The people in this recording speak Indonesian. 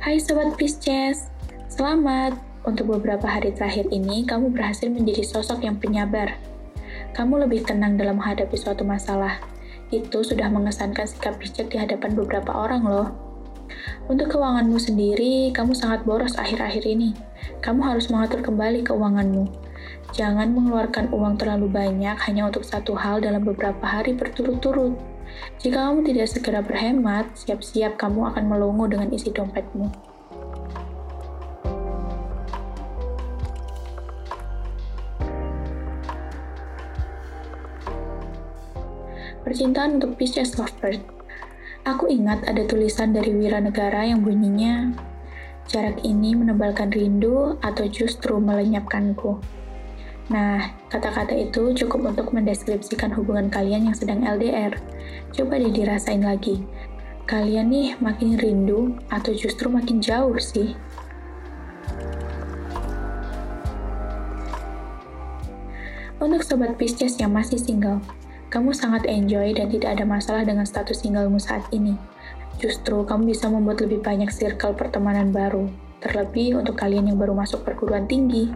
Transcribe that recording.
Hai Sobat Pisces, selamat! Untuk beberapa hari terakhir ini, kamu berhasil menjadi sosok yang penyabar. Kamu lebih tenang dalam menghadapi suatu masalah. Itu sudah mengesankan sikap bijak di hadapan beberapa orang loh. Untuk keuanganmu sendiri, kamu sangat boros akhir-akhir ini. Kamu harus mengatur kembali keuanganmu. Jangan mengeluarkan uang terlalu banyak hanya untuk satu hal dalam beberapa hari berturut-turut. Jika kamu tidak segera berhemat, siap-siap kamu akan melongo dengan isi dompetmu. Percintaan untuk Pisces Lovebird Aku ingat ada tulisan dari Wiranegara yang bunyinya, Jarak ini menebalkan rindu atau justru melenyapkanku. Nah, kata-kata itu cukup untuk mendeskripsikan hubungan kalian yang sedang LDR. Coba deh dirasain lagi. Kalian nih makin rindu atau justru makin jauh sih? Untuk sobat Pisces yang masih single, kamu sangat enjoy dan tidak ada masalah dengan status singlemu saat ini. Justru kamu bisa membuat lebih banyak circle pertemanan baru, terlebih untuk kalian yang baru masuk perguruan tinggi.